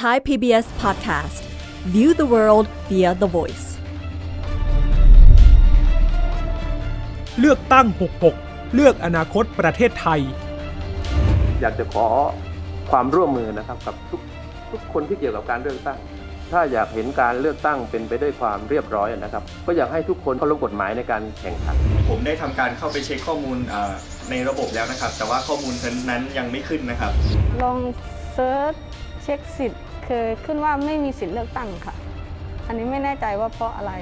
Thai PBS Podcast View the world via the voice เลือกตั้ง 66 เลือกอนาคตประเทศไทย อยากจะขอความร่วมมือนะครับกับทุกทุกคนที่เกี่ยวกับการเลือกตั้ง ถ้าอยากเห็นการเลือกตั้งเป็นไปด้วยความเรียบร้อยนะครับ ก็อยากให้ทุกคนเคารพกฎหมายในการแข่งขัน ผมได้ทำการเข้าไปเช็คข้อมูลเอ่อในระบบแล้วนะครับ แต่ว่าข้อมูลนั้นยังไม่ขึ้นนะครับ ลอง search เช็คสิทธิ์ คือขึ้นว่าไม่มีสิทธิ์เลือกตั้งค่ะ อันนี้ไม่แน่ใจว่าเพราะอะไร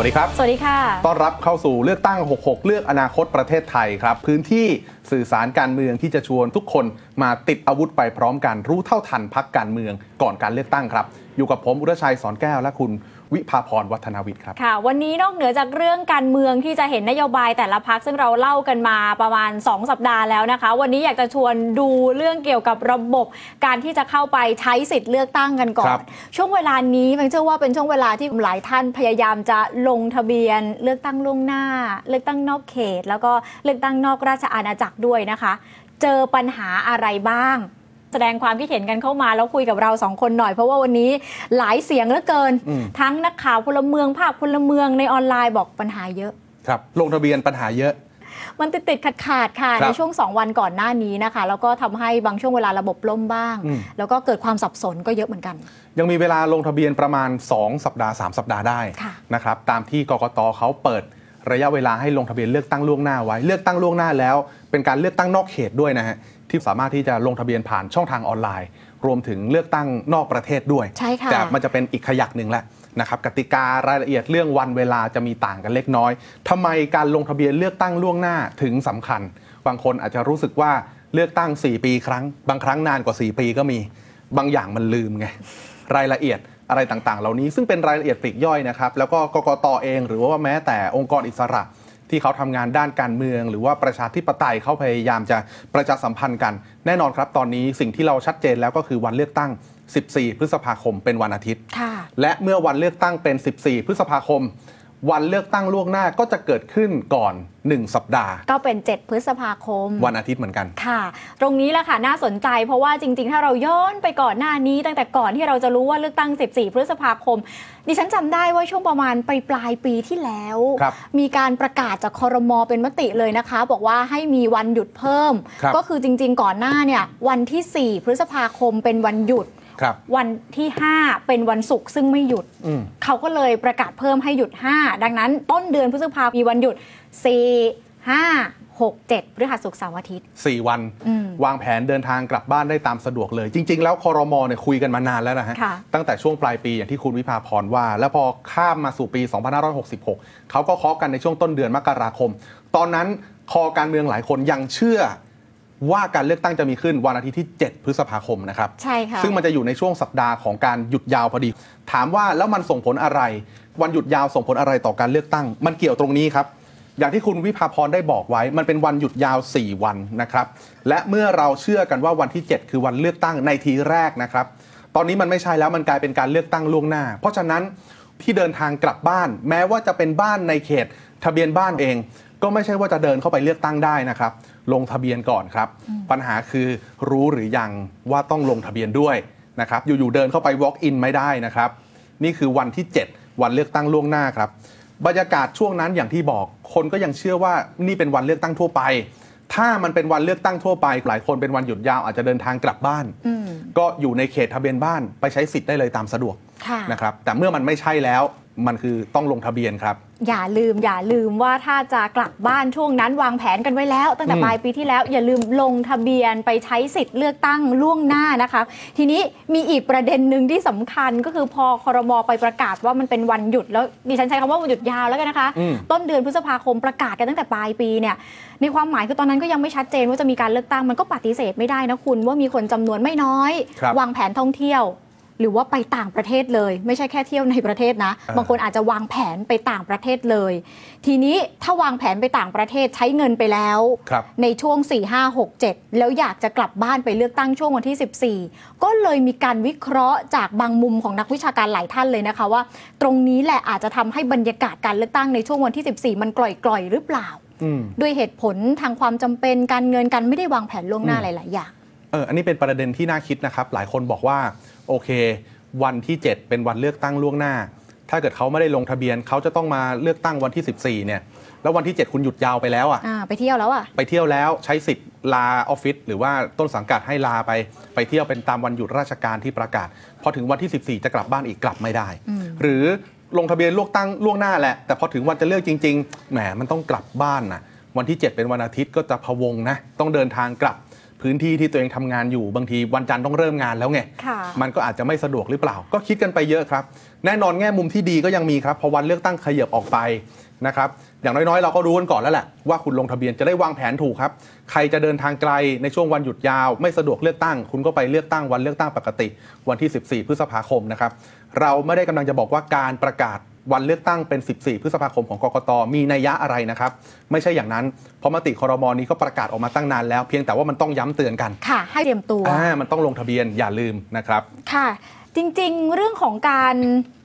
สวัสดีครับ สวัสดีค่ะ ต้อนรับเข้าสู่เลือกตั้ง 66 เลือกอนาคตประเทศไทยครับ พื้นที่ สื่อสารการเมืองที่จะชวนทุกคนมาติดอาวุธไปพร้อมกันรู้เท่าทันพักการเมืองก่อนการเลือกตั้งครับ อยู่กับผมอุรชัยสอนแก้วและคุณ วิภาพรวัฒนาวิทย์ครับค่ะ วันนี้นอกเหนือจากเรื่องการเมืองที่จะเห็นนโยบายแต่ละพักซึ่งเราเล่ากันมาประมาณ 2 สัปดาห์แล้วนะคะ วันนี้อยากจะชวนดูเรื่องเกี่ยวกับระบบการที่จะเข้าไปใช้สิทธิ์เลือกตั้งกันก่อครันบช่วงเวลานี้ผมเชื่อว่าเป็นช่วงเวลาที่หลายท่านพยายามจะลงทะเบียน เลือกตั้งล่วงหน้า เลือกตั้งนอกเขต แล้วก็เลือกตั้งนอกราชอาณาจักรด้วยนะคะ เจอปัญหาอะไรบ้าง แสดงความคิดเห็นกันเข้ามาแล้วคุยกับเราสองคนหน่อย เพราะว่าวันนี้หลายเสียงเหลือเกินอืมทั้งนักข่าวพลเมืองภาคพลเมืองในออนไลน์บอกปัญหาเยอะ ครับลงทะเบียนปัญหาเยอะ มันติดติดขัดขาดๆค่ะครับในช่วง 2 วันก่อนหน้านี้นะคะ แล้วก็ทำให้บางช่วงเวลาระบบล่มบ้างอืมแล้วก็เกิดความสับสนก็เยอะเหมือนกัน ยังมีเวลาลงทะเบียนประมาณ 2 สัปดาห์ 3 สัปดาห์ได้ค่ะนะครับตามที่กกตเขาเปิดระยะเวลาให้ลงทะเบียนเลือกตั้งล่วงหน้าไว้ เลือกตั้งล่วงหน้าแล้ว เป็นการเลือกตั้งนอกเขตด้วยนะฮะ ที่สามารถที่จะลงทะเบียนผ่านช่องทางออนไลน์ รวมถึงเลือกตั้งนอกประเทศด้วย ใช่ค่ะ แต่มันจะเป็นอีกขยักหนึ่งแหละนะครับกติการายละเอียดเรื่องวันเวลาจะมีต่างกันเล็กน้อยทำไมการลงทะเบียนเลือกตั้งล่วงหน้าถึงสำคัญ บางคนอาจจะรู้สึกว่าเลือกตั้ง 4 ปีครั้ง บางครั้งนานกว่า 4 ปีก็มี บางอย่างมันลืมไง รายละเอียดอะไรต่างๆ เหล่านี้ซึ่งเป็นรายละเอียดปลีกย่อยนะครับ แล้วก็กกตเอง หรือว่าแม้แต่องค์กรอิสระ ที่เขาทำงานด้านการเมือง หรือว่าประชาธิปไตยเขาพยายามจะประชาสัมพันธ์กัน แน่นอนครับ ตอนนี้สิ่งที่เราชัดเจนแล้วก็คือวันเลือกตั้ง 14 พฤษภาคมเป็นวันอาทิตย์ค่ะและเมื่อวันเลือกตั้งเป็น 14 พฤษภาคม วันเลือกตั้งล่วงหน้าก็จะเกิดขึ้นก่อน 1 สัปดาห์ ก็เป็น 7 พฤษภาคม วันอาทิตย์เหมือนกันค่ะ ตรงนี้แหละค่ะน่าสนใจเพราะว่าจริง ๆ ถ้าเราย้อนไปก่อนหน้านี้ ตั้งแต่ก่อนที่เราจะรู้ว่าเลือกตั้ง 14 พฤษภาคม ดิฉันจำได้ว่าช่วงประมาณไปปลายปีที่แล้วครับมีการประกาศจากคอรมอเป็นมติเลยนะคะ บอกว่าให้มีวันหยุดเพิ่มครับก็คือจริง ๆ ก่อนหน้าเนี่ยวันที่ 4 พฤษภาคมเป็นวันหยุดครับ วันที่ 5 เป็นวันศุกร์ซึ่งไม่หยุดอืมเขาก็เลยประกาศเพิ่มให้หยุด 5 ดังนั้น ต้นเดือนพฤษภาคมมีวันหยุด 4 5 6 7พฤหัสศุกร์เสาร์อาทิตย์ 4 วันอืมวางแผนเดินทางกลับบ้านได้ตามสะดวกเลย จริง ๆ แล้วคอรมอเนี่ยคุยกันมานานแล้วนะฮะค่ะตั้งแต่ช่วงปลายปีอย่างที่คุณวิภาพรว่า แล้วพอข้ามมาสู่ปี 2566 เขาก็เคาะกันในช่วงต้นเดือนมกราคม ตอนนั้นคอการเมืองหลายคนยังเชื่อ ว่าการเลือกตั้งจะมีขึ้นวันอาทิตย์ที่ 7 พฤษภาคมนะครับใช่ค่ะซึ่งมันจะอยู่ในช่วงสัปดาห์ของการหยุดยาวพอดี ถามว่าแล้วมันส่งผลอะไร วันหยุดยาวส่งผลอะไรต่อการเลือกตั้ง มันเกี่ยวตรงนี้ครับ อย่างที่คุณวิภาพรได้บอกไว้ มันเป็นวันหยุดยาว 4 วันนะครับ และเมื่อเราเชื่อกันว่าวันที่ 7 คือวันเลือกตั้งในทีแรกนะครับ ตอนนี้มันไม่ใช่แล้วมันกลายเป็นการเลือกตั้งล่วงหน้า เพราะฉะนั้นที่เดินทางกลับบ้าน แม้ว่าจะเป็นบ้านในเขต ทะเบียนบ้านเอง ก็ไม่ใช่ว่าจะเดินเข้าไปเลือกตั้งได้นะครับ ลงทะเบียนก่อนครับ ปัญหาคือรู้หรือยังว่าต้องลงทะเบียนด้วยนะครับอยู่ๆเดินเข้าไป walk in ไม่ได้นะครับ นี่คือวันที่ 7 วันเลือกตั้งล่วงหน้าครับบรรยากาศช่วงนั้นอย่างที่บอกคนก็ยังเชื่อว่านี่เป็นวันเลือกตั้งทั่วไป ถ้ามันเป็นวันเลือกตั้งทั่วไป หลายคนเป็นวันหยุดยาวอาจจะเดินทางกลับบ้านอืมก็อยู่ในเขตทะเบียนบ้านไปใช้สิทธิ์ได้เลยตามสะดวกค่ะนะครับแต่เมื่อมันไม่ใช่แล้วมันคือต้องลงทะเบียนครับ อย่าลืมอย่าลืมว่าถ้าจะกลับบ้านช่วงนั้นวางแผนกันไว้แล้ว ตั้งแต่อืมปลายปีที่แล้วอย่าลืมลงทะเบียนไปใช้สิทธิ์เลือกตั้งล่วงหน้านะคะ ทีนี้มีอีกประเด็นหนึ่งที่สำคัญก็คือพอคอรมอไปประกาศว่ามันเป็นวันหยุดแล้วดิฉันใช้คำว่าวันหยุดยาวแล้วกันนะคะอืมต้นเดือนพฤษภาคมประกาศกันตั้งแต่ปลายปีเนี่ยในความหมายคือตอนนั้นก็ยังไม่ชัดเจนว่าจะมีการเลือกตั้งมันก็ปฏิเสธไม่ได้นะคุณว่ามีคนจำนวนไม่น้อยครับวางแผนท่องเที่ยว หรือว่าไปต่างประเทศเลย ไม่ใช่แค่เที่ยวในประเทศนะอ่าบางคนอาจจะวางแผนไปต่างประเทศเลย ทีนี้ถ้าวางแผนไปต่างประเทศใช้เงินไปแล้วครับในช่วง 4 5 6 7 แล้วอยากจะกลับบ้านไปเลือกตั้งช่วงวันที่ 14 ก็เลยมีการวิเคราะห์จากบางมุมของนักวิชาการหลายท่านเลยนะคะว่า ตรงนี้แหละอาจจะทำให้บรรยากาศการเลือกตั้งในช่วงวันที่ 14 มันกล่อยๆหรือเปล่าอืมด้วยเหตุผลทางความจำเป็นการเงินกันไม่ได้วางแผนล่วงหน้าอืมหลาย ๆ อย่างเอออันนี้เป็นประเด็นที่น่าคิดนะครับ หลายคนบอกว่า โอเค วันที่ 7 เป็นวันเลือกตั้งล่วงหน้า ถ้าเกิดเขาไม่ได้ลงทะเบียนเขาจะต้องมาเลือกตั้งวันที่ 14 เนี่ย แล้ววันที่ 7 คุณหยุดยาวไปแล้วอะอ่าไปเที่ยวแล้วอะไปเที่ยวแล้วใช้สิทธิ์ลาออฟฟิศหรือว่าต้นสังกัดให้ลาไป ไปเที่ยวเป็นตามวันหยุดราชการที่ประกาศพอถึงวันที่ 14 จะกลับบ้านอีกกลับไม่ได้อืมหรือลงทะเบียนเลือกตั้งล่วงหน้าแหละ แต่พอถึงวันจะเลือกจริง ๆ แหมมันต้องกลับบ้านนะวันที่ 7 เป็นวันอาทิตย์ก็จะพะวงนะ ต้องเดินทางกลับ พื้นที่ที่ตัวเองทำงานอยู่บางทีวันจันทร์ต้องเริ่มงานแล้วไงค่ะมันก็อาจจะไม่สะดวกหรือเปล่า ก็คิดกันไปเยอะครับ แน่นอนแง่มุมที่ดีก็ยังมีครับ พอวันเลือกตั้งขยับออกไปนะครับอย่างน้อยๆ เราก็รู้กันก่อนแล้วแหละว่าคุณลงทะเบียนจะได้วางแผนถูกครับ ใครจะเดินทางไกลในช่วงวันหยุดยาว ไม่สะดวกเลือกตั้ง คุณก็ไปเลือกตั้งวันเลือกตั้งปกติ วันที่ 14 พฤษภาคมนะครับเราไม่ได้กำลังจะบอกว่าการประกาศ วันเลือกตั้งเป็น 14 พฤษภาคมของกกตมีนัยยะอะไรนะครับ ไม่ใช่อย่างนั้น เพราะมติคอรมอนี้ก็ประกาศออกมาตั้งนานแล้ว เพียงแต่ว่ามันต้องย้ำเตือนกันค่ะ ให้เตรียมตัวอ่ามันต้องลงทะเบียนอย่าลืมนะครับ ค่ะ จริง ๆ เรื่องของการ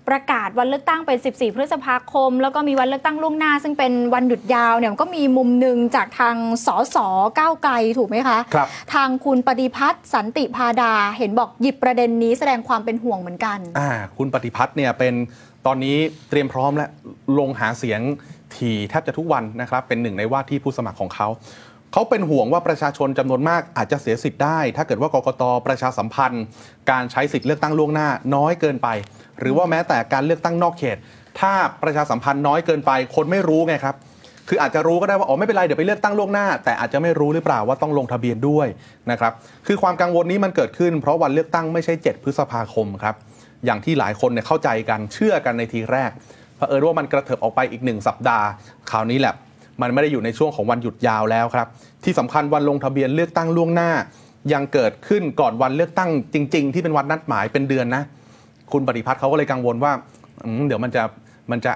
ประกาศวันเลือกตั้งเป็น 14 พฤษภาคม แล้วก็มีวันเลือกตั้งล่วงหน้า ซึ่งเป็นวันหยุดยาวเนี่ยมันก็มีมุมหนึ่งจากทางสสก้าวไกลถูกไหมคะครับทางคุณปฏิพัฒน์สันติพาดาเห็นบอกหยิบประเด็นนี้แสดงความเป็นห่วงเหมือนกันอ่าคุณปฏิพัฒน์เนี่ยเป็นตอนนี้เตรียมพร้อมและลงหาเสียงทีแทบจะทุกวันนะครับเป็นหนึ่งในว่าที่ผู้สมัครของเขา เขาเป็นห่วงว่าประชาชนจำนวนมากอาจจะเสียสิทธิ์ได้ ถ้าเกิดว่ากกตประชาสัมพันธ์ การใช้สิทธิ์เลือกตั้งล่วงหน้าน้อยเกินไป หรือว่าแม้แต่การเลือกตั้งนอกเขต ถ้าประชาสัมพันธ์น้อยเกินไป คนไม่รู้ไงครับคืออาจจะรู้ก็ได้ว่าอ๋อไม่เป็นไรเดี๋ยวไปเลือกตั้งล่วงหน้า แต่อาจจะไม่รู้หรือเปล่าว่าต้องลงทะเบียนด้วยนะครับคือความกังวลนี้มันเกิดขึ้น เพราะวันเลือกตั้งไม่ใช่ 7 พฤษภาคมครับอย่างที่หลายคนเนี่ยเข้าใจกันเชื่อกันในทีแรกเผอิญว่ามันกระเถิบออกไปอีกหนึ่งสัปดาห์คราวนี้แหละ มันไม่ได้อยู่ในช่วงของวันหยุดยาวแล้วครับ ที่สำคัญวันลงทะเบียนเลือกตั้งล่วงหน้า ยังเกิดขึ้นก่อนวันเลือกตั้งจริง ๆ ที่เป็นวันนัดหมายเป็นเดือนนะ คุณปฏิพัฒน์เขาก็เลยกังวลว่าเดี๋ยวมันจะมันจะ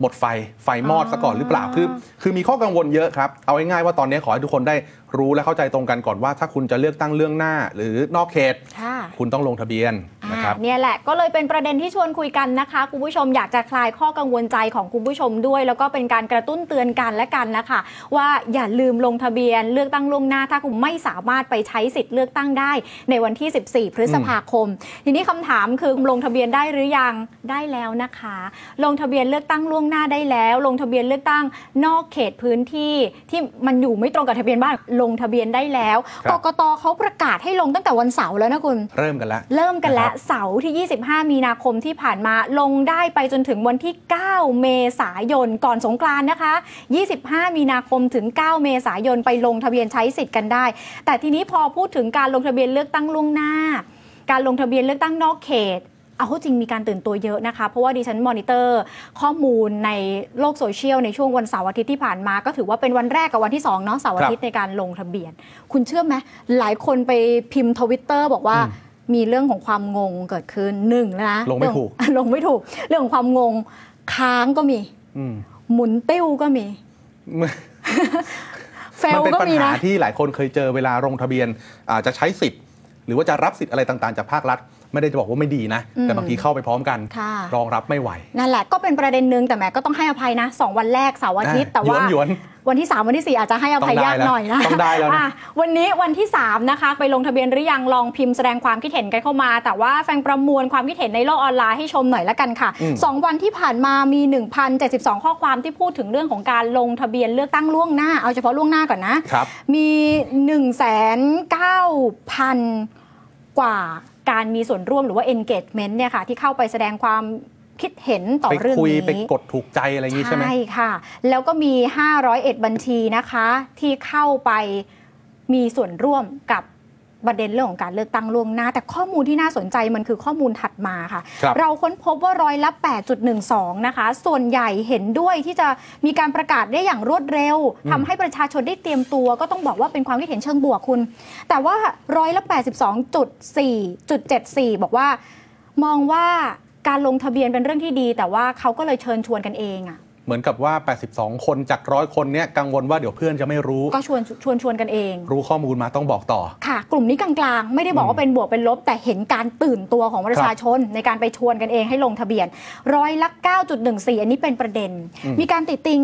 หมดไฟไฟมอดซะก่อนหรือเปล่าคือ คือมีข้อกังวลเยอะครับ เอาง่ายๆว่าตอนนี้ขอให้ทุกคนได้รู้และเข้าใจตรงกันก่อนว่า ถ้าคุณจะเลือกตั้งเรื่องหน้า หรือนอกเขตค่ะคุณต้องลงทะเบียนนะครับอ่าเนี่ยแหละก็เลยเป็นประเด็นที่ชวนคุยกันนะคะ คุณผู้ชมอยากจะคลายข้อกังวลใจของคุณผู้ชมด้วย แล้วก็เป็นการกระตุ้นเตือนกันและกันนะคะ ว่าอย่าลืมลงทะเบียนเลือกตั้งล่วงหน้า ถ้าคุณไม่สามารถไปใช้สิทธิ์เลือกตั้งได้ ในวันที่ 14 พฤษภาคม ทีนี้คำถามคือลงทะเบียนได้หรือยังได้แล้วนะคะ ลงทะเบียนเลือกตั้งล่วงหน้าได้แล้ว ลงทะเบียนเลือกตั้งนอกเขตพื้นที่ที่มันอยู่ไม่ตรงกับทะเบียนบ้านลงทะเบียนได้แล้วครักบกตเขาประกาศให้ลงตั้งแต่วันเสาร์แล้วนะคุณเริ่มกันแล้วเริ่มกันแล้วนะครับเสาร์ที่ 25 มีนาคมที่ผ่านมาลงได้ไปจนถึงวันที่ 9 เมษายนก่อนสงกรานต์นะคะ 25 มีนาคมถึง 9 เมษายนไปลงทะเบียนใช้สิทธิ์กันได้ แต่ทีนี้พอพูดถึงการลงทะเบียนเลือกตั้งล่วงหน้า การลงทะเบียนเลือกตั้งนอกเขต เอาเข้าจริงมีการตื่นตัวเยอะนะคะ เพราะว่าดิฉันมอนิเตอร์ข้อมูลในโลกโซเชียลในช่วงวันเสาร์อาทิตย์ที่ผ่านมา ก็ถือว่าเป็นวันแรกกับวันที่2เนาะเสาร์อาทิตย์ในการลงทะเบียน คุณเชื่อไหมหลายคนไปพิมพ์ทวิตเตอร์บอกว่าอืมมีเรื่องของความงงเกิดขึ้นหนึ่งนะลงไม่ถูกเรื่องลงไม่ถูก เรื่องของความงงค้างก็มีอืมหมุนติ้วก็มีเฟมันลเป็นก็ปัญมีหานะที่หลายคนเคยเจอเวลาลงทะเบียนอาจจะใช้สิทธิ์ หรือว่าจะรับสิทธิ์อะไรต่างๆ จากภาครัฐ ไม่ได้จะบอกว่าไม่ดีนะอืมแต่บางทีเข้าไปพร้อมกันค่ะรองรับไม่ไหว นั่นแหละก็เป็นประเด็นหนึงแต่แหมก็ต้องให้อภัยนะสองวันแรกเสาร์อาทิตย์อะแต่ว่าหยวนวันที่ 3 วันที่ 4 อาจจะให้อภัยต้องได้ยากหน่อยนะแล้วต้องได้แล้วนะอะวันนี้วันที่ 3 นะคะ ไปลงทะเบียนหรือยังลองพิมพ์แสดงความคิดเห็นกันเข้ามา แต่ว่าแฟงประมวลความคิดเห็นในโลกออนไลน์ให้ชมหน่อยละกันค่ะอืมสองวันที่ผ่านมามี 1,072 ข้อความที่พูดถึงเรื่องของการลงทะเบียนเลือกตั้งล่วงหน้า เอาเฉพาะล่วงหน้าก่อนนะครับมี 1 9 0 0 0กว่า การมีส่วนร่วมหรือว่า engagement เนี่ยค่ะที่เข้าไปแสดงความคิดเห็นต่อไปเรื่องคุยนี้ไปกดถูกใจอะไรอย่างนี้ใช่ไหมค่ะ แล้วก็มี 501 บัญชีนะคะ ที่เข้าไปมีส่วนร่วมกับ ประเด็นเรื่องของการเลือกตั้งล่วงหน้า แต่ข้อมูลที่น่าสนใจมันคือข้อมูลถัดมาค่ะครับเราค้นพบว่าร้อยละ 8.12 นะคะ ส่วนใหญ่เห็นด้วยที่จะมีการประกาศได้อย่างรวดเร็วทำให้ประชาชนได้เตรียมตัว ก็ต้องบอกว่าเป็นความคิดเห็นเชิงบวกคุณ แต่ว่าร้อยละ 82.4.74 บอกว่ามองว่าการลงทะเบียนเป็นเรื่องที่ดี แต่ว่าเขาก็เลยเชิญชวนกันเองอะ เหมือนกับว่า 82 คนจากร้อยคนเนี้ยกังวลว่าเดี๋ยวเพื่อนจะไม่รู้ ก็ชวนชวนชวนกันเอง รู้ข้อมูลมาต้องบอกต่อ ค่ะ กลุ่มนี้กลางๆ ไม่ได้บอกว่าเป็นบวกเป็นลบ แต่เห็นการตื่นตัวของประชาชน ในการไปชวนกันเองให้ลงทะเบียนร้อยละ9.14 อันนี้เป็นประเด็นอืมมีการติดติง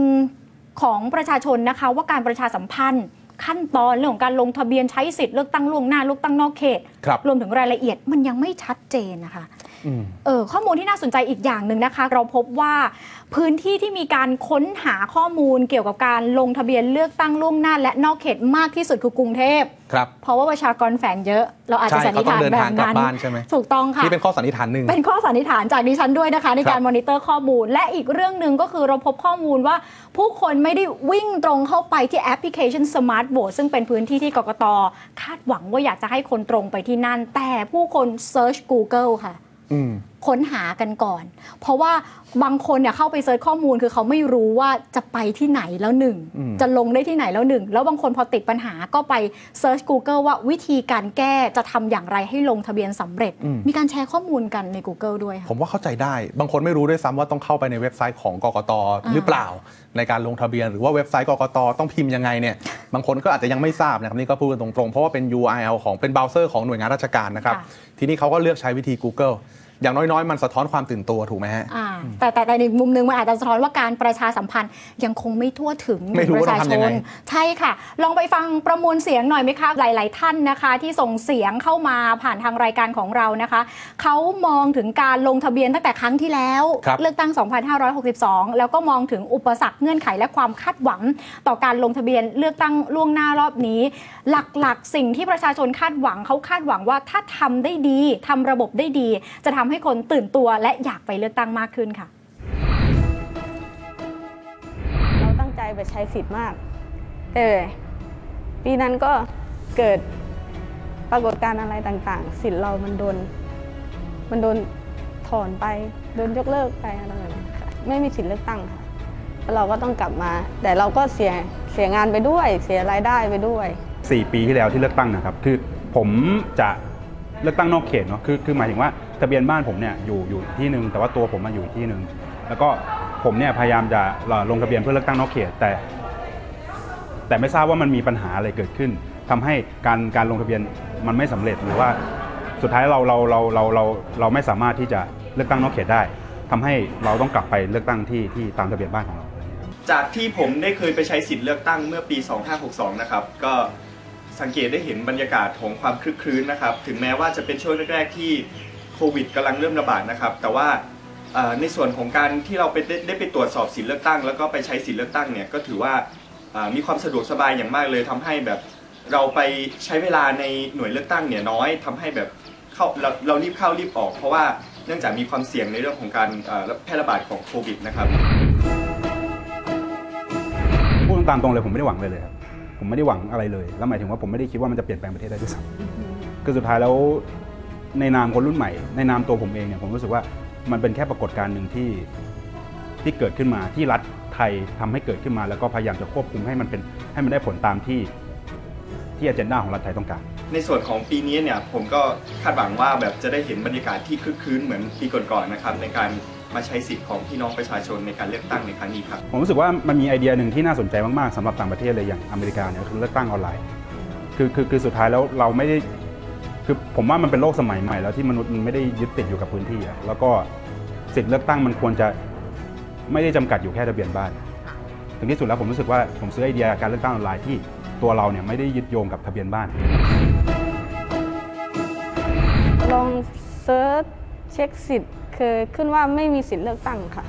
ของประชาชนนะคะว่าการประชาสัมพันธ์ขั้นตอนเรื่องของการลงทะเบียนใช้สิทธิ์เลือกตั้งล่วงหน้าเลือกตั้งนอกเขตครับรวมถึงรายละเอียดมันยังไม่ชัดเจนนะคะอืม เออข้อมูลที่น่าสนใจอีกอย่างหนึ่งนะคะ เราพบว่าพื้นที่ที่มีการค้นหาข้อมูลเกี่ยวกับการลงทะเบียนเลือกตั้งล่วงหน้า และนอกเขตมากที่สุดคือกรุงเทพครับเพราะว่าประชากรแฝงเยอะ เราอาจจะใช่สันนิษฐานเขาต้องเดินแบทาบงกลับนั้นบ้านใช่ไหมถูกต้องค่ะนี่เป็นข้อสันนิษฐานหนึ่งเป็นข้อสันนิษฐานจากดิฉันด้วยนะคะ ในการครับมอนิเตอร์ข้อมูล และอีกเรื่องหนึ่งก็คือเราพบข้อมูลว่า ผู้คนไม่ได้วิ่งตรงเข้าไปที่แอปพลิเคชัน Smart Vote ซึ่งเป็นพื้นที่ที่กกตคาดหวังว่าอยากจะให้คนตรงไปที่นั่น แต่ผู้คน Search Google ค่ะอืม ค้นหากันก่อน เพราะว่าบางคนเนี่ยเข้าไป search ข้อมูลคือเขาไม่รู้ว่าจะไปที่ไหนแล้วหนึ่งอืมจะลงได้ที่ไหนแล้วหนึ่ง แล้วบางคนพอติดปัญหาก็ไปsearch Google ว่าวิธีการแก้จะทำอย่างไรให้ลงทะเบียนสำเร็จ มีการแชร์ข้อมูลกันใน Google ด้วยผค่ะมว่าเข้าใจได้ บางคนไม่รู้ด้วยซ้ำว่าต้องเข้าไปในเว็บไซต์ของกกตหรือเปล่า ในการลงทะเบียนหรือว่าเว็บไซต์กกตต้องพิมพ์ยังไงเนี่ยบางคนก็อาจจะยังไม่ทราบนะครับนี่ก็พูดกันตรงๆเพราะว่าเป็น URL ของเป็นเบราว์เซอร์ของหน่วยงานราชการนะครับค่ะทีนี้เขาก็เลือกใช้วิธี Google อย่างน้อยๆ มันสะท้อนความตื่นตัวถูกไหมฮะอ่าแต่แต่แต่ในมุมหนึงมันอาจจะสะท้อนว่าการประชาสัมพันธ์ยังคงไม่ทั่วถึงไม่รู้ประว่าต้ชาองชทำยังไงนใช่ค่ะ ลองไปฟังประมวลเสียงหน่อยไหมคะ หลาย ๆ ท่านนะคะ ที่ส่งเสียงเข้ามาผ่านทางรายการของเรานะคะเขามองถึงการลงทะเบียนตั้งแต่ครั้งที่แล้วครับเลือกตั้ง 2562 แล้วก็มองถึงอุปสรรคเงื่อนไขและความคาดหวัง ต่อการลงทะเบียนเลือกตั้งล่วงหน้ารอบนี้ หลัก ๆ สิ่งที่ประชาชนคาดหวังเขาคาดหวังว่าถ้าทำได้ดีทำระบบได้ดี จะทำให้คนตื่นตัวและอยากไปเลือกตั้งมากขึ้นค่ะ เราตั้งใจไปใช้สิทธิ์มาก เออปีนั้นก็เกิดปรากฏการณ์อะไรต่างๆ สิทธิ์เรามันโดน มันโดนถอนไป โดนยกเลิกไปอะไรแบบนี้ค่ะไม่มีสิทธิ์เลือกตั้งค่ะแล้วเราก็ต้องกลับมา แต่เราก็เสียเสียงานไปด้วย เสียรายได้ไปด้วย 4 ปีที่แล้วที่เลือกตั้งนะครับ คือผมจะเลือกตั้งนอกเขตเนาะคือคือหมายถึงว่า ทะเบียนบ้านผมเนี่ยอยู่อยู่ที่หนึ่งแต่ว่าตัวผมมาอยู่ที่หนึ่งแล้วก็ผมเนี่ยพยายามจะลงทะเบียนเพื่อเลือกตั้งนอกเขตแต่ แต่ไม่ทราบว่ามันมีปัญหาอะไรเกิดขึ้นทำให้การการลงทะเบียนมันไม่สำเร็จหรือว่าสุดท้ายเราเราเราเราเราเราไม่สามารถที่จะเลือกตั้งนอกเขตได้ทำให้เราต้องกลับไปเลือกตั้งที่ที่ตามทะเบียนบ้านของเรา จากที่ผมได้เคยไปใช้สิทธิ์เลือกตั้งเมื่อปี 2562 นะครับ ก็สังเกตได้เห็นบรรยากาศของความคลึกครื้นนะครับ ถึงแม้ว่าจะเป็นช่วงแรกๆที่ วิดกำลังเริ่มระบาดนะครับ แต่ว่าในส่วนของการที่เราไปได้ไปตรวจสอบสิทธิเลือกตั้ง แล้วก็ไปใช้สิทธิเลือกตั้งเนี่ยก็ถือว่ามีความสะดวกสบายอย่างมากเลยทำให้แบบเราไปใช้เวลาในหน่วยเลือกตั้งเนี่ยน้อยทำให้แบบเข้าเราเรารีบเข้ารีบออก เพราะว่าเนื่องจากมีความเสี่ยงในเรื่องของการแพร่ระบาดของโควิดนะครับพูดตามตรงเลยผมไม่ได้หวังเลยเลยครับผมไม่ได้หวังอะไรเลย แล้วหมายถึงว่าผมไม่ได้คิดว่ามันจะเปลี่ยนแปลงประเทศได้ด้วยซ้ำคือสุดท้ายแล้ว ในนามคนรุ่นใหม่ ในนามตัวผมเองเนี่ยผมรู้สึกว่ามันเป็นแค่ปรากฏการณ์หนึ่งที่ที่เกิดขึ้นมาที่รัฐไทยทำให้เกิดขึ้นมา แล้วก็พยายามจะควบคุมให้มันเป็นให้มันได้ผลตามที่ที่อเจนดาของรัฐไทยต้องการ ในส่วนของปีนี้เนี่ยผมก็คาดหวังว่าแบบจะได้เห็นบรรยากาศที่คึกคืนเหมือนปีก่อนๆนะครับ ในการมาใช้สิทธิ์ของพี่น้องประชาชนในการเลือกตั้งในครั้งนี้ครับผมรู้สึกว่ามันมีไอเดียหนึ่งที่น่าสนใจมากๆสำหรับต่างประเทศเลยอย่างอเมริกาเนี่ยคือเลือกตั้งออนไลน์คือคือคือสุดท้ายแล้วเราไม่ได้ คือผมว่ามันเป็นโลกสมัยใหม่แล้วที่มนุษย์มันไม่ได้ยึดติดอยู่กับพื้นที่อะแล้วก็สิทธิเลือกตั้งมันควรจะไม่ได้จำกัดอยู่แค่ทะเบียนบ้านถึงที่สุดแล้วผมรู้สึกว่าผมซื้อไอเดียการเลือกตั้งออนไลน์ที่ตัวเราเนี่ยไม่ได้ยึดโยงกับทะเบียนบ้าน ลอง search เช็คสิทธิ์คือขึ้นว่าไม่มีสิทธิ์เลือกตั้งค่ะ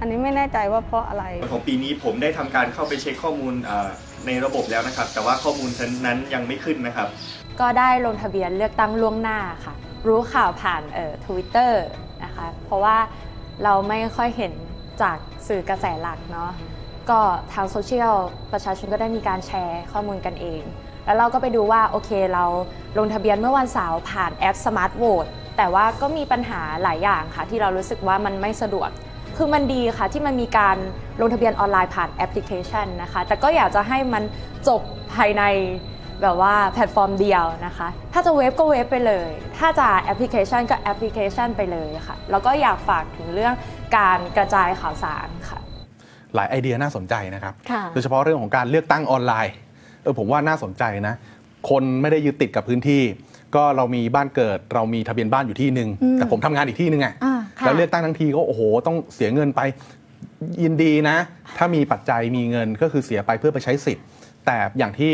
อันนี้ไม่แน่ใจว่าเพราะอะไร ของปีนี้ผมได้ทำการเข้าไปเช็คข้อมูลเอ่อในระบบแล้วนะครับ แต่ว่าข้อมูลนั้นยังไม่ขึ้นนะครับ ก็ได้ลงทะเบียนเลือกตั้งล่วงหน้าค่ะ รู้ข่าวผ่านเอ่อทวิตเตอร์นะคะ เพราะว่าเราไม่ค่อยเห็นจากสื่อกระแสหลักเนาะก็ทางโซเชียลประชาชนก็ได้มีการแชร์ข้อมูลกันเอง แล้วเราก็ไปดูว่าโอเคเราลงทะเบียนเมื่อวันเสาร์ผ่านแอป Smart Vote แต่ว่าก็มีปัญหาหลายอย่างค่ะ ที่เรารู้สึกว่ามันไม่สะดวก คือมันดีค่ะที่มันมีการลงทะเบียนออนไลน์ผ่านแอปพลิเคชันนะคะ แต่ก็อยากจะให้มันจบภายใน แบบว่าแพลตฟอร์มเดียวนะคะ ถ้าจะเว็บก็เว็บไปเลย ถ้าจะแอปพลิเคชันก็แอปพลิเคชันไปเลยค่ะ แล้วก็อยากฝากถึงเรื่องการกระจายข่าวสารค่ะ หลายไอเดียน่าสนใจนะครับค่ะโดยเฉพาะเรื่องของการเลือกตั้งออนไลน์ เออผมว่าน่าสนใจนะ คนไม่ได้ยึดติดกับพื้นที่ ก็เรามีบ้านเกิด เรามีทะเบียนบ้านอยู่ที่หนึ่งอืมแต่ผมทำงานอีกที่หนึ่งไงอ่าค่ะแล้วเลือกตั้งทั้งทีก็โอ้โห ต้องเสียเงินไป ยินดีนะ ถ้ามีปัจจัยมีเงินก็คือเสียไปเพื่อไปใช้สิทธิ์ แต่อย่างที่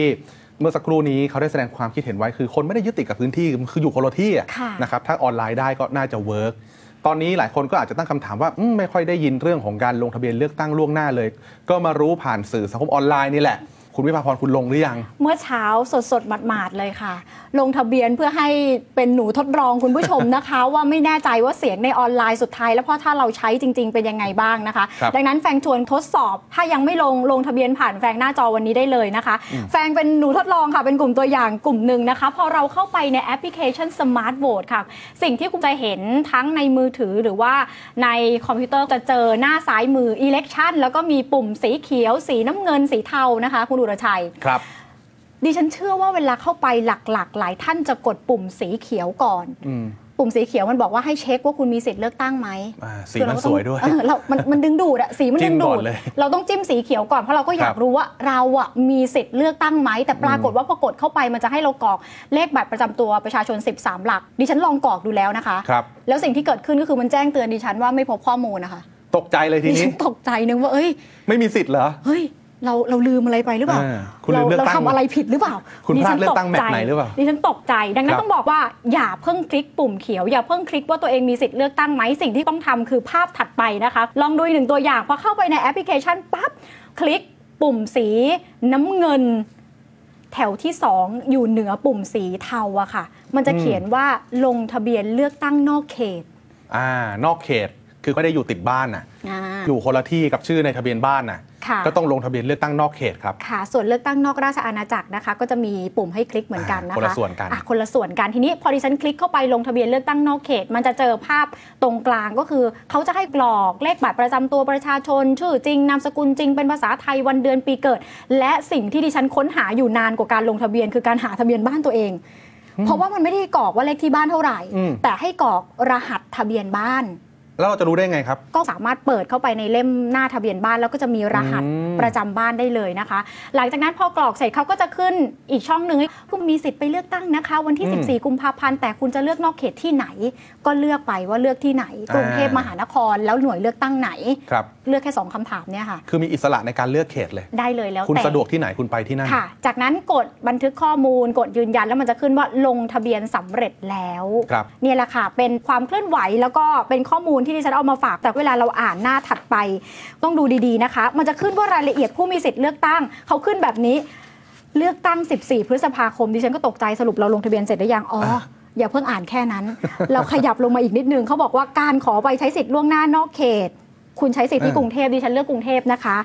เมื่อสักครู่นี้เขาได้แสดงความคิดเห็นไว้คือคนไม่ได้ยึดติดกับพื้นที่คืออยู่คนละที่อะค่ะนะครับถ้าออนไลน์ได้ก็น่าจะ work ตอนนี้หลายคนก็อาจจะตั้งคำถามว่าอืมไม่ค่อยได้ยินเรื่องของการลงทะเบียนเลือกตั้งล่วงหน้าเลย ก็มารู้ผ่านสื่อสังคมออนไลน์นี่แหละ คุณวิภาพรคุณลงหรือยัง เมื่อเช้าสดสดๆหมาดๆเลยค่ะ ลงทะเบียนเพื่อให้เป็นหนูทดลองคุณผู้ชมนะคะ ว่าไม่แน่ใจว่าเสียงในออนไลน์สุดท้าย แล้วพอถ้าเราใช้จริง ๆ เป็นยังไงบ้างนะคะครับดังนั้นแฟงชวนทดสอบ ถ้ายังไม่ลงลงทะเบียนผ่านแฟงหน้าจอวันนี้ได้เลยนะคะ แฟงเป็นหนูทดลองค่ะเป็นกลุ่มตัวอย่างกลุ่มหนึ่งนะคะ พอเราเข้าไปในแอปพลิเคชัน Smart Vote ค่ะ สิ่งที่คุณจะเห็นทั้งในมือถือหรือว่าในคอมพิวเตอร์จะเจอหน้าซ้ายมือ Election แล้วก็มีปุ่มสีเขียว สีน้ำเงินสีเทานะคะคุณอุรชัยครับดิฉันเชื่อว่าเวลาเข้าไปหลักๆ หลายท่านจะกดปุ่มสีเขียวก่อนอืมปุ่มสีเขียวมันบอกว่าให้เช็คว่าคุณมีสิทธิ์เลือกตั้งไหมอ่าสีคือมันเราสต้องวยด้วยเออเรามันมันดึงดูดอะสีมันจิ้ดึมงดูก่ดอนเลยเราต้องจิ้มสีเขียวก่อนเพราะเราก็อยากครับรู้ว่าเราอะมีสิทธิ์เลือกตั้งไหมแต่ปรากฏว่าพอกดเข้าไปมันจะให้เรากรอกเลขบัตรประจำตัวประชาชน 13 หลัก ดิฉันลองกรอกดูแล้วนะคะครับแล้วสิ่งที่เกิดขึ้นก็คือมันแจ้งเตือนดิฉันว่าไม่พบข้อมูลนะคะ ตกใจเลยทีดินี้ฉันตกใจนึงว่าเอ้ย ไม่มีสิทธิ์เหรอเฮ้ย เราเราลืมอะไรไปหรือเปล่าอ่าคุณลืมเลือกเราตั้งทำอะไรผิดหรือเปล่า คุณดิพลาฉัดเลือกตั้งตแมตช์ไหนหรือเปล่าดิฉันตกใจ ดังนั้ครันบต้องบอกว่าอย่าเพิ่งคลิกปุ่มเขียว อย่าเพิ่งคลิกว่าตัวเองมีสิทธิ์เลือกตั้งไหมสิ่งที่ต้องทำคือภาพถัดไปนะคะ ลองดูอีกหนึ่งตัวอย่างพอเข้าไปในแอปพลิเคชันปั๊บคลิกปุ่มสีน้ำเงิน แถวที่ 2 อยู่เหนือปุ่มสีเทาอะค่ะ มันจะอืมเขียนว่าลงทะเบียนเลือกตั้งนอกเขต อ่านอกเขตคือไม่ได้อยู่ติดบ้านน่ะอ่าอยู่คนละที่กับชื่อในทะเบียนบ้านน่ะค่ะ ก็ต้องลงทะเบียนเลือกตั้งนอกเขตครับค่ะ ส่วนเลือกตั้งนอกราชอาณาจักรนะคะ ก็จะมีปุ่มให้คลิกเหมือนกันนะคะคนละส่วนกันอะคนละส่วนกันทีนี้พอดิฉันคลิกเข้าไปลงทะเบียนเลือกตั้งนอกเขต มันจะเจอภาพตรงกลางก็คือเขาจะให้กรอกเลขบัตรประจำตัวประชาชน ชื่อจริงนามสกุลจริงเป็นภาษาไทยวันเดือนปีเกิด และสิ่งที่ดิฉันค้นหาอยู่นานกว่าการลงทะเบียน คือการหาทะเบียนบ้านตัวเองเพราะว่ามันไม่ได้กรอกว่าเลขที่บ้านเท่าไหร่อืมแต่ให้กรอกรหัสทะเบียนบ้าน แล้วเราจะรู้ได้ไงครับ ก็สามารถเปิดเข้าไปในเล่มหน้าทะเบียนบ้านแล้วก็จะมีรหัสอืมประจำบ้านได้เลยนะคะ หลังจากนั้นพอกรอกเสร็จเขาก็จะขึ้นอีกช่องหนึ่งคุณมีสิทธิ์ไปเลือกตั้งนะคะ วันที่ 14 กุมภาพันธ์แต่คุณจะเลือกนอกเขตที่ไหน ก็เลือกไปว่าเลือกที่ไหน กรุงเทพมหานครแล้วหน่วยเลือกตั้งไหนครับ เลือกแค่สองคำถามเนี่ยค่ะ คือมีอิสระในการเลือกเขตเลย ได้เลยแล้วคุณแต่สะดวกที่ไหนคุณไปที่นั่นค่ะ จากนั้นกดบันทึกข้อมูล กดยืนยันแล้วมันจะขึ้นว่าลงทะเบียนสำเร็จแล้วครับเนี่ยแหละค่ะ เป็นความเคลื่อนไหวแล้วก็เป็นข้อมูลที่ดิฉันเอามาฝาก แต่เวลาเราอ่านหน้าถัดไป ต้องดูดีๆนะคะ มันจะขึ้นว่ารายละเอียดผู้มีสิทธิ์เลือกตั้งเขาขึ้นแบบนี้ เลือกตั้ง 14 พฤษภาคมดิฉันก็ตกใจสรุปเราลงทะเบียนเสร็จหรือยังอ๋ออย่าเพิ่งอ่านแค่นั้น เราขยับลงมาอีกนิดนึงเขาบอกว่าการขอไปใช้สิทธิ์ล่วงหน้านอกเขต คุณใช้สิทธิ์ที่เออกรุงเทพดิฉันเลือกกรุงเทพนะคะ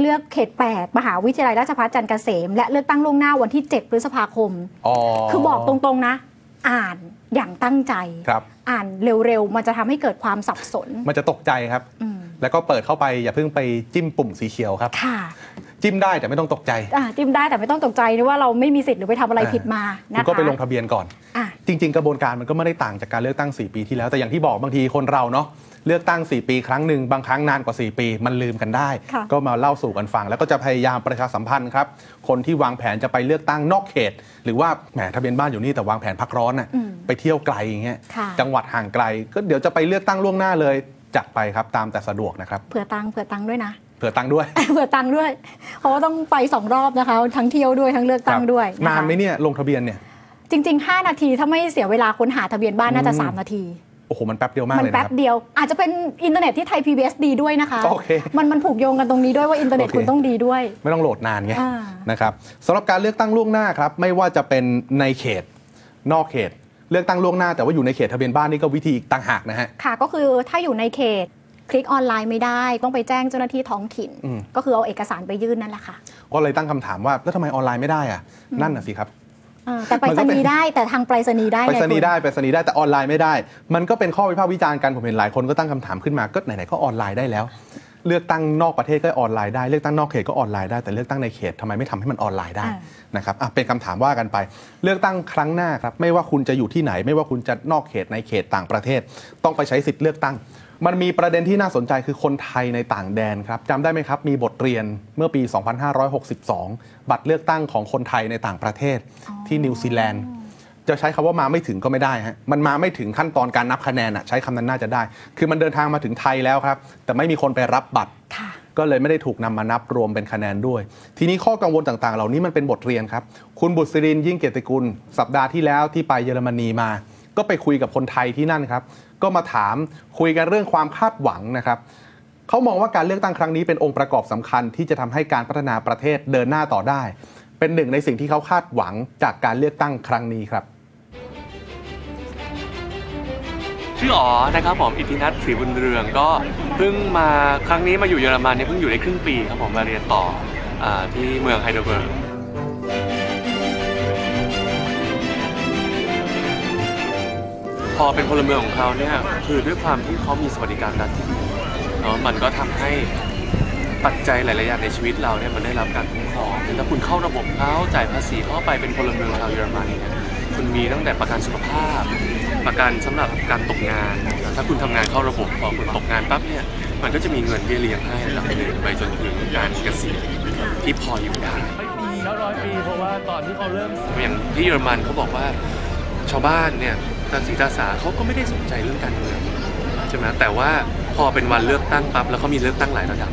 เลือกเขต 8 มหาวิทยาลัยราชภัฏจันทร์เกษม และเลือกตั้งล่วงหน้าวันที่ 7 พฤษภาคมอ๋อคือบอกตรงๆนะ อ่านอย่างตั้งใจครับอ่านเร็วๆ มันจะทำให้เกิดความสับสน มันจะตกใจครับอืมแล้วก็เปิดเข้าไปอย่าเพิ่งไปจิ้มปุ่มสีเขียวครับค่ะจิ้มได้แต่ไม่ต้องตกใจอะจิ้มได้แต่ไม่ต้องตกใจนะว่าเราไม่มีสิทธิ์หรือไปทำอะไรผิดมาคุนะณก็คะไปลงทะเบียนก่อนอะจริง ๆ กระบวนการมันก็ไม่ได้ต่างจากการเลือกตั้ง 4 ปีที่แล้วแต่อย่างที่บอกบางทีคนเราเนาะ เลือกตั้ง 4 ปีครั้งหนึ่งบางครั้งนานกว่า 4 ปี มันลืมกันได้ค่ะก็มาเล่าสู่กันฟัง แล้วก็จะพยายามประชาสัมพันธ์ครับ คนที่วางแผนจะไปเลือกตั้งนอกเขต หรือว่าแหมทะเบียนบ้านอยู่นี่แต่วางแผนพักร้อนน่ะอืมไปเที่ยวไกลอย่างเงี้ยค่ะจังหวัดห่างไกล ก็เดี๋ยวจะไปเลือกตั้งล่วงหน้าเลยจัดไปครับตามแต่สะดวกนะครับเผื่อตังค์เผื่อตังค์ด้วยนะเผื่อตังค์ด้วย เผื่อตังค์ด้วย เพราะว่าต้องไปสองรอบนะคะ ทั้งเที่ยวด้วยทั้งเลือกตั้งด้วยะคะนานไหมเนี่ยลงทะเบียนเนี่ยจริง ๆ 5 นาทีถ้าไม่เสียเวลาค้นหาทะเบียนบ้านน่าจะอืม3นาทีโอ้โห มันแป๊บเดียวมากมันเลยนะแป๊คบรับ เดียว อาจจะเป็นอินเทอร์เน็ตที่ไทย PBS ดีด้วยนะคะ โอเคมันมันผูกโยงกันตรงนี้ด้วยว่าอินเทอร์เน็ตโอเค คุณต้องดีด้วย ไม่ต้องโหลดนานไงอ่า นะครับสำหรับการเลือกตั้งล่วงหน้าครับ ไม่ว่าจะเป็นในเขต นอกเขต เลือกตั้งล่วงหน้าแต่ว่าอยู่ในเขตทะเบียนบ้านนี่ก็วิธีอีกต่างหากนะฮะ ค่ะก็คือถ้าอยู่ในเขตคลิกออนไลน์ไม่ได้ ต้องไปแจ้งเจ้าหน้าที่ท้องถิ่น อืม ก็คือเอาเอกสารไปยื่นนั่นแหละค่ะ ก็เลยตั้งคำถามว่า แล้วทำไมออนไลน์ไม่ได้อะนั่นน่ะสิครับอ่า แต่ไปรมันษก็เป็นณีย์ได้แต่ทางไปรษณีย์ได้ไปไงรษณีย์คุณได้ไปรษณีย์ได้แต่ออนไลน์ไม่ได้ มันก็เป็นข้อวิพากษ์วิจารณ์กันผมเห็นหลายคนก็ตั้งคำถามขึ้นมาก็ไหนๆก็ออนไลน์ได้แล้ว เลือกตั้งนอกประเทศก็ออนไลน์ได้เลือกตั้งนอกเขตก็ออนไลน์ได้แต่เลือกตั้งในเขตทำไมไม่ทำให้มันออนไลน์ได้อ่านะครับอะเป็นคำถามว่ากันไป เลือกตั้งครั้งหน้าครับไม่ว่าคุณจะอยู่ที่ไหน ไม่ว่าคุณจะนอกเขตในเขตต่างประเทศ ต้องไปใช้สิทธิ์เลือกตั้ง มันมีประเด็นที่น่าสนใจคือคนไทยในต่างแดนครับจำได้ไหมครับ มีบทเรียนเมื่อปี 2562 บัตรเลือกตั้งของคนไทยในต่างประเทศที่นิวซีแลนด์จะใช้คำว่ามาไม่ถึงก็ไม่ได้ฮะ มันมาไม่ถึงขั้นตอนการนับคะแนนอะใช้คำนั้นน่าจะได้ คือมันเดินทางมาถึงไทยแล้วครับ แต่ไม่มีคนไปรับบัตรค่ะก็เลยไม่ได้ถูกนำมานับรวมเป็นคะแนนด้วย ทีนี้ข้อกังวลต่างๆ เหล่านี้มันเป็นบทเรียนครับ คุณบุษรินทร์ยิ่งเกียรติกุล สัปดาห์ที่แล้วที่ไปเยอรมนีมา ก็ไปคุยกับคนไทยที่นั่นครับ ก็มาถามคุยกันเรื่องความคาดหวังนะครับเขามองว่าการเลือกตั้งครั้งนี้เป็นองค์ประกอบสำคัญที่จะทำให้การพัฒนาประเทศเดินหน้าต่อได้ เป็นหนึ่งในสิ่งที่เขาคาดหวังจากการเลือกตั้งครั้งนี้ครับชื่ออ๋อนะครับผมอิทธินัทศรีบุญเรืองก็เพิ่งมาครั้งนี้มาอยู่เยอรมันเนี่ยเพิ่งอยู่ได้ครึ่งปีครับผมมาเรียนต่ออที่เมืองไฮเดลเบิร์ก พอเป็นพลเมืองของเขาเนี่ยคือด้วยความที่เขามีสวัสดิการรัฐที่ดีเนาะมันก็ทำให้ปัจจัยหลายๆอย่างในชีวิตเราเนี่ยมันได้รับการคุ้มครองถ้าคุณเข้าระบบเขาจ่ายภาษีเข้าไปเป็นพลเมืองชาวเยอรมันเนี่ยคุณมีตั้งแต่ประกันสุขภาพ ประกันสำหรับการตกงาน ถ้าคุณทำงานเข้าระบบพอคุณตกงานปั๊บเนี่ยมันก็จะมีเงินเบี้ยเลี้ยงให้ระดับหนึ่งไปจนถึงการเกษียณที่พออยู่ได้แล้วร้อยปีเพราะว่าตอนที่เขาเริ่ม อย่างที่เยอรมันเขาบอกว่าชาวบ้านเนี่ย ตาสีตาสาเขาก็ไม่ได้สนใจเรื่องการเมืองใช่ไหมแต่ว่าพอเป็นวันเลือกตั้งปั๊บแล้วเขามีเลือกตั้งหลายระดับ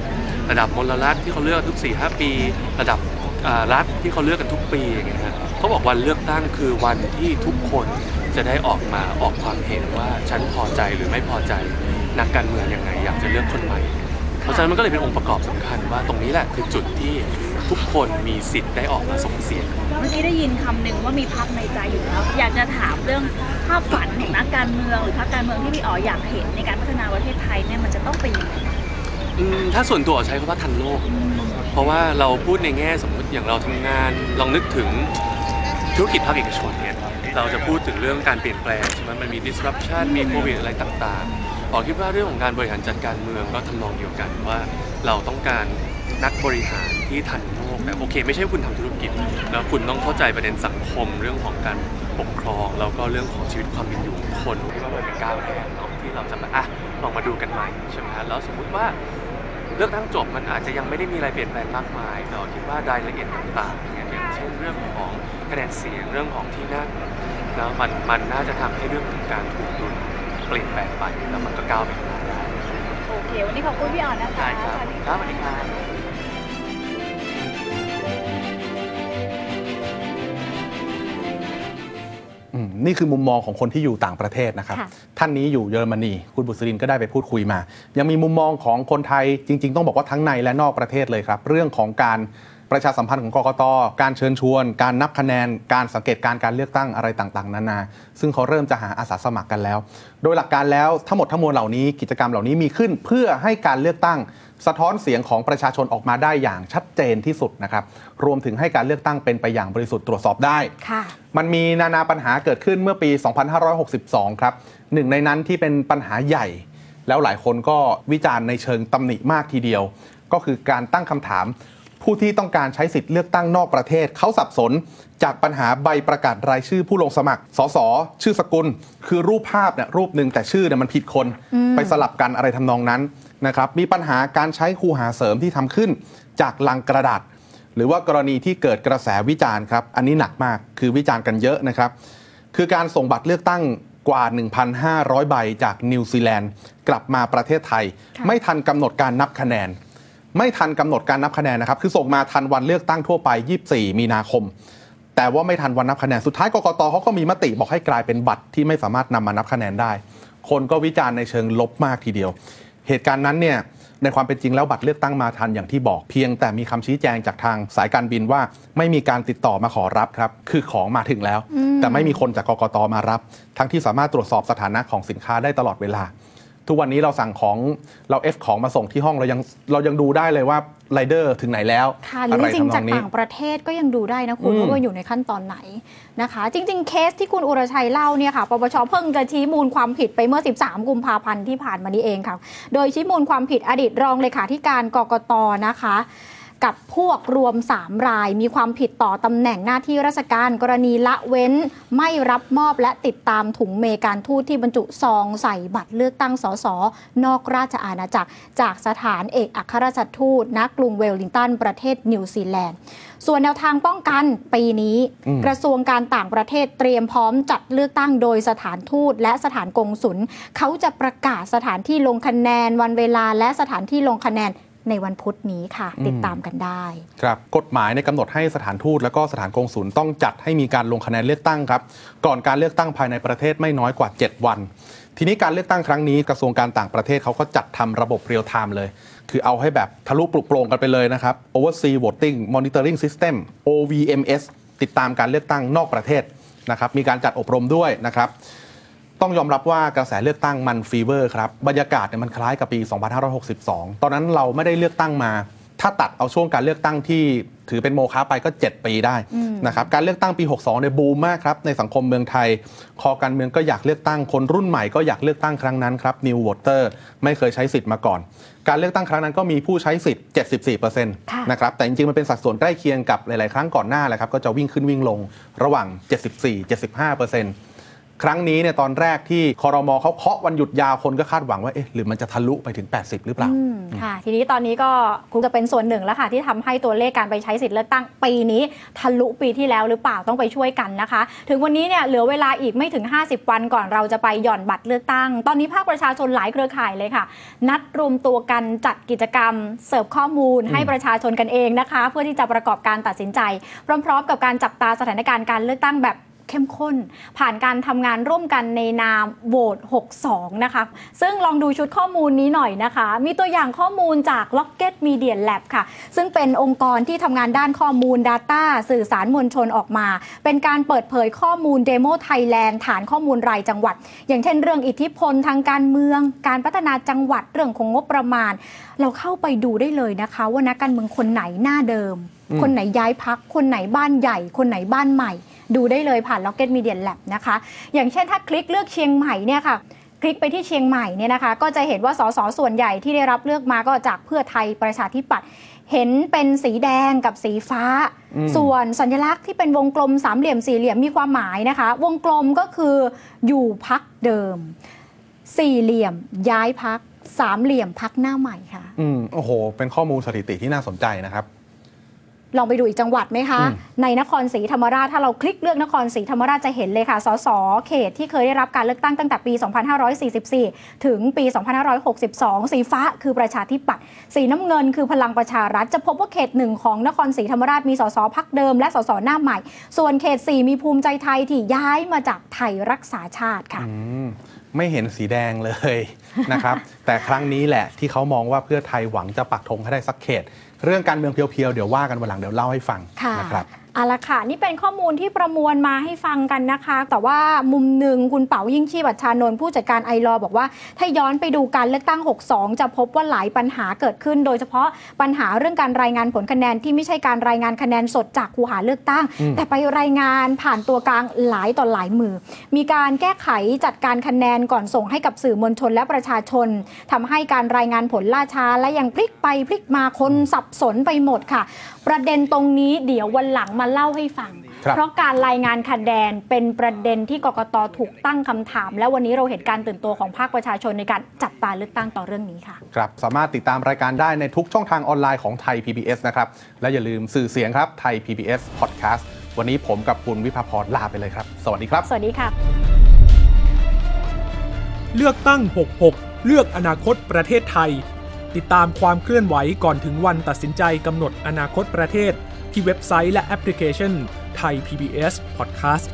ระดับมลรัฐที่เขาเลือกทุก4ี่หปี ระดับรัฐที่เขาเลือกกันทุกปีอย่างเงี้ยฮะเขาบอกวันเลือกตั้งคือวันที่ทุกคนจะได้ออกมาออกความเห็นว่าฉันพอใจหรือไม่พอใจนักการเมืองยังไงอยากจะเลือกคนใหม่ เพราะฉะนั้นมันก็เลยเป็นองค์ประกอบสำคัญว่าตรงนี้แหละคือจุดที่ ทุกคนมีสิทธิ์ได้ออกมาส่งเสียง เมื่อกี้ได้ยินคำหนึ่งว่ามีพักในใจอยู่แล้ว อยากจะถามเรื่องภาพฝันของนักการเมืองหรือพรรคการเมืองที่พี่อ๋ออยากเห็นในการพัฒนาประเทศไทยเนี่ยมันจะต้องเป็นยังไงอืมถ้าส่วนตัวใช้คำว่าทันโลก เพราะว่าเราพูดในแง่สมมติอย่างเราทำงานลองนึกถึงธุรกิจภาคเอกชนเนี่ยเราจะพูดถึงเรื่องการเปลี่ยนแปลงใช่ไหมมันมี disruption มีโควิดอะไรต่างๆออคิดว่าเรื่องของการบริหารจัดการเมืองก็ทำนองเดียวกันว่า เราต้องการนักบริหารที่ทันโลก แต่โอเค ไม่ใช่ว่าคุณทำธุรกิจ แล้วคุณต้องเข้าใจประเด็นสังคมเรื่องของการปกครอง แล้วก็เรื่องของชีวิตความเป็นอยู่ของคนที่ว่ามันเป็นก้าวแรกเนาะที่เราจะมาอะลองมาดูกันใหม่ใช่ไหมฮะแล้วสมมุติว่าเลือกตั้งจบมันอาจจะยังไม่ได้มีอะไรเปลี่ยนแปลงมากมายแต่เราคิดว่ารายละเอียดต่างๆเนี่ยอย่างเช่นเรื่องของคะแนนเสียงเรื่องของที่นั่งแล้วมันมันน่าจะทำให้เรื่องของการถูกดุลเปลี่ยนแปลงไปแล้วมันก็ก้าวไปข้างหน้าได้โอเค วันนี้ขอบคุณพี่อ๋อนะคะได้ครับสวัสดีครัค่ะบสวัสดีครับ นี่คือมุมมองของคนที่อยู่ต่างประเทศนะครับค่ะท่านนี้อยู่เยอรมนี คุณบุษรินก็ได้ไปพูดคุยมา ยังมีมุมมองของคนไทยจริง ๆ ต้องบอกว่าทั้งในและนอกประเทศเลยครับ เรื่องของการประชาสัมพันธ์ของกกต การเชิญชวน การนับคะแนน การสังเกตการณ์การเลือกตั้งอะไรต่างๆ นานา ซึ่งเขาเริ่มจะหาอาสาสมัครกันแล้ว โดยหลักการแล้วทั้งหมดทั้งมวลเหล่านี้กิจกรรมเหล่านี้มีขึ้นเพื่อให้การเลือกตั้ง สะท้อนเสียงของประชาชนออกมาได้อย่างชัดเจนที่สุดนะครับ รวมถึงให้การเลือกตั้งเป็นไปอย่างบริสุทธิ์ตรวจสอบได้ค่ะมันมีนานาปัญหาเกิดขึ้นเมื่อปี 2562 ครับหนึ่งในนั้นที่เป็นปัญหาใหญ่ แล้วหลายคนก็วิจารณ์ในเชิงตำหนิมากทีเดียว ก็คือการตั้งคำถาม ผู้ที่ต้องการใช้สิทธิ์เลือกตั้งนอกประเทศ เขาสับสนจากปัญหาใบประกาศรายชื่อผู้ลงสมัคร สส ชื่อสกุล คือรูปภาพเนี่ยรูปหนึ่งแต่ชื่อเนี่ยมันผิดคน ไปสลับกันอะไรทำนองนั้น นะครับมีปัญหาการใช้คูหาเสริมที่ทำขึ้นจากลังกระดาษ หรือว่ากรณีที่เกิดกระแสวิจารณ์ครับ อันนี้หนักมากคือวิจารณ์กันเยอะนะครับ คือการส่งบัตรเลือกตั้งกว่า 1,500 ใบจากนิวซีแลนด์กลับมาประเทศไทยค่ะไม่ทันกำหนดการนับคะแนน ไม่ทันกำหนดการนับคะแนนนะครับ คือส่งมาทันวันเลือกตั้งทั่วไป 24 มีนาคม แต่ว่าไม่ทันวันนับคะแนนสุดท้ายกกตเขาก็มีมติบอกให้กลายเป็นบัตรที่ไม่สามารถนำมานับคะแนนได้ คนก็วิจารณ์ในเชิงลบมากทีเดียว เหตุการณ์นั้นเนี่ยในความเป็นจริงแล้วบัตรเลือกตั้งมาทันอย่างที่บอกเพียงแต่มีคำชี้แจงจากทางสายการบินว่า ไม่มีการติดต่อมาขอรับครับ คือของมาถึงแล้ว แต่ไม่มีคนจากกกตมารับ ทั้งที่สามารถตรวจสอบสถานะของสินค้าได้ตลอดเวลา ทุกวันนี้เราสั่งของเรา F ของมาส่งที่ห้องเรายังเรายังดูได้เลยว่าไรเดอร์ถึงไหนแล้วค่ะหรือจริงๆจากต่างประเทศก็ยังดูได้นะคุณอืมว่าอยู่ในขั้นตอนไหนนะคะ จริง ๆ เคสที่คุณอุรชัยเล่าเนี่ยค่ะปปชเพิ่งจะชี้มูลความผิดไปเมื่อ 13 กุมภาพันธ์ที่ผ่านมานี้เองค่ะ โดยชี้มูลความผิดอดีตรองเลขาธิการกกตนะคะ กับพวกรวม 3 ราย มีความผิดต่อตำแหน่งหน้าที่ราชการกรณีละเว้น ไม่รับมอบและติดตามถุงเมล์การทูตที่บรรจุซองใส่บัตรเลือกตั้งสสนอกราชอาณาจักร จากสถานเอกอัครราชทูตณกรุงเวลลิงตันประเทศนิวซีแลนด์ส่วนแนวทางป้องกันปีนี้อืมกระทรวงการต่างประเทศเตรียมพร้อมจัดเลือกตั้งโดยสถานทูตและสถานกงสุลเขาจะประกาศสถานที่ลงคะแนนวันเวลาและสถานที่ลงคะแนน ในวันพุธนี้ค่ะ ติดตามกันได้ ครับ กฎหมายในยกำหนดให้สถานทูตและก็สถานกงสุลต้องจัดให้มีการลงคะแนนเลือกตั้งครับ ก่อนการเลือกตั้งภายในประเทศไม่น้อยกว่า 7 วัน ทีนี้การเลือกตั้งครั้งนี้กระทรวงการต่างประเทศเขาก็จัดทำระบบ real-time เลย คือเอาให้แบบทะลุปลุกโปร่งกันไปเลยนะครับ Oversea Voting Monitoring System OVMS ติดตามการเลือกตั้งนอกประเทศนะครับมีการจัดอบรมด้วยนะครับ ต้องยอมรับว่ากระแสเลือกตั้งมัน fever ครับบรรยากาศเนี่ยมันคล้ายกับปี 2562 ตอนนั้นเราไม่ได้เลือกตั้งมา ถ้าตัดเอาช่วงการเลือกตั้งที่ถือเป็นโมฆะไปก็ 7 ปีได้อืมนะครับการเลือกตั้งปี 62เนี่ยบูมมากครับในสังคมเมืองไทย คอการเมืองก็อยากเลือกตั้งคนรุ่นใหม่ก็อยากเลือกตั้งครั้งนั้นครับ New Voter ไม่เคยใช้สิทธิ์มาก่อน การเลือกตั้งครั้งนั้นก็มีผู้ใช้สิทธิ์ 74%นะครับแต่จริงๆ มันเป็นสัดส่วนใกล้เคียงกับหลาย ๆ ครั้งก่อนหน้าแหละครับก็จะวิ่งขึ้นวิ่งลงระหว่าง 74-75% ครั้งนี้เนี่ยตอนแรกที่คอรมอเขาเคาะวันหยุดยาวคนก็คาดหวังว่าเอ๊ะหรือมันจะทะลุไปถึง 80 หรือเปล่าอืมค่ะ ทีนี้ตอนนี้ก็คงจะเป็นส่วนหนึ่งแล้วค่ะ ที่ทำให้ตัวเลขการไปใช้สิทธิ์เลือกตั้งปีนี้ ทะลุปีที่แล้วหรือเปล่าต้องไปช่วยกันนะคะ ถึงวันนี้เนี่ยเหลือเวลาอีกไม่ถึง 50 วันก่อนเราจะไปหย่อนบัตรเลือกตั้ง ตอนนี้ภาคประชาชนหลายเครือข่ายเลยค่ะ นัดรวมตัวกันจัดกิจกรรม เสิร์ฟข้อมูลให้ประชาชนกันเองนะคะ เพื่อที่จะประกอบการตัดสินใจ พร้อม ๆ กับการจับตาสถานการณ์การเลือกตั้งแบบ เข้มข้น ผ่านการทำงานร่วมกันในนามโหวต 62 นะคะ ซึ่งลองดูชุดข้อมูลนี้หน่อยนะคะ มีตัวอย่างข้อมูลจาก Rocket Media Lab ค่ะ ซึ่งเป็นองค์กรที่ทำงานด้านข้อมูล Data สื่อสารมวลชนออกมา เป็นการเปิดเผยข้อมูล Demo Thailand ฐานข้อมูลรายจังหวัด อย่างเช่นเรื่องอิทธิพลทางการเมือง การพัฒนาจังหวัดเรื่องของงบประมาณ เราเข้าไปดูได้เลยนะคะ ว่านักการเมืองคนไหนหน้าเดิมอืมคนไหนย้ายพัก คนไหนบ้านใหญ่ คนไหนบ้านใหม่ ดูได้เลยผ่าน Rocket Media Lab นะคะ อย่างเช่นถ้าคลิกเลือกเชียงใหม่เนี่ยค่ะคลิกไปที่เชียงใหม่เนี่ยนะคะ ก็จะเห็นว่าสสส่วนใหญ่ที่ได้รับเลือกมาก็จากเพื่อไทยประชาธิปัตย์เห็นเป็นสีแดงกับสีฟ้าอืมส่วนสัญลักษณ์ที่เป็นวงกลมสามเหลี่ยมสี่เหลี่ยมมีความหมายนะคะ วงกลมก็คืออยู่พักเดิม สี่เหลี่ยมย้ายพักสามเหลี่ยมพักหน้าใหม่ค่ะ อืมโอ้โห เป็นข้อมูลสถิติที่น่าสนใจนะครับ ลองไปดูอีกจังหวัดไหมคะอืมในนครศรีธรรมราชถ้าเราคลิกเลือกนครศรีธรรมราชจะเห็นเลยค่ะ สส เขตที่เคยได้รับการเลือกตั้งตั้งแต่ปี 2544 ถึงปี 2562 สีฟ้าคือประชาธิปัตย์ สีน้ำเงินคือพลังประชารัฐ จะพบว่าเขตหนึ่งของนครศรีธรรมราชมีสสพักเดิมและสสหน้าใหม่ ส่วนเขต 4 มีภูมิใจไทยที่ย้ายมาจากไทยรักษาชาติค่ะอืมไม่เห็นสีแดงเลยนะครับ แต่ครั้งนี้แหละที่เขามองว่าเพื่อไทยหวังจะปักธงให้ได้สักเขต เรื่องการเมืองเพียวๆ เดี๋ยวว่ากันวันหลังเดี๋ยวเล่าให้ฟังค่ะนะครับ เอาละค่ะ นี่เป็นข้อมูลที่ประมวลมาให้ฟังกันนะคะ แต่ว่ามุมหนึ่งคุณเป๋ายิ่งชีพอัชชานนท์ผู้จัดการไอรอบอกว่า ถ้าย้อนไปดูการเลือกตั้ง 62 จะพบว่าหลายปัญหาเกิดขึ้น โดยเฉพาะปัญหาเรื่องการรายงานผลคะแนนที่ไม่ใช่การรายงานคะแนนสดจากคูหาเลือกตั้งอืมแต่ไปรายงานผ่านตัวกลางหลายต่อหลายมือ มีการแก้ไขจัดการคะแนนก่อนส่งให้กับสื่อมวลชนและประชาชนทำให้การรายงานผลล่าช้าและยังพลิกไปพลิกมาคนสับสนไปหมดค่ะ ประเด็นตรงนี้เดี๋ยววันหลังมาเล่าให้ฟังครับเพราะการรายงานคะแนนเป็นประเด็นที่กกตถูกตั้งคำถาม และวันนี้เราเห็นการตื่นตัวของภาคประชาชนในการจับตาเลือกตั้งต่อเรื่องนี้ค่ะ ครับสามารถติดตามรายการได้ในทุกช่องทางออนไลน์ของไทย PBS นะครับ และอย่าลืมสื่อเสียงครับไทย PBS Podcast วันนี้ผมกับคุณวิภาพรลาไปเลยครับ สวัสดีครับ สวัสดีค่ะ เลือกตั้ง 66 เลือกอนาคตประเทศไทย ติดตามความเคลื่อนไหวก่อนถึงวันตัดสินใจกำหนดอนาคตประเทศ ที่เว็บไซต์และแอปพลิเคชันไทย PBS Podcast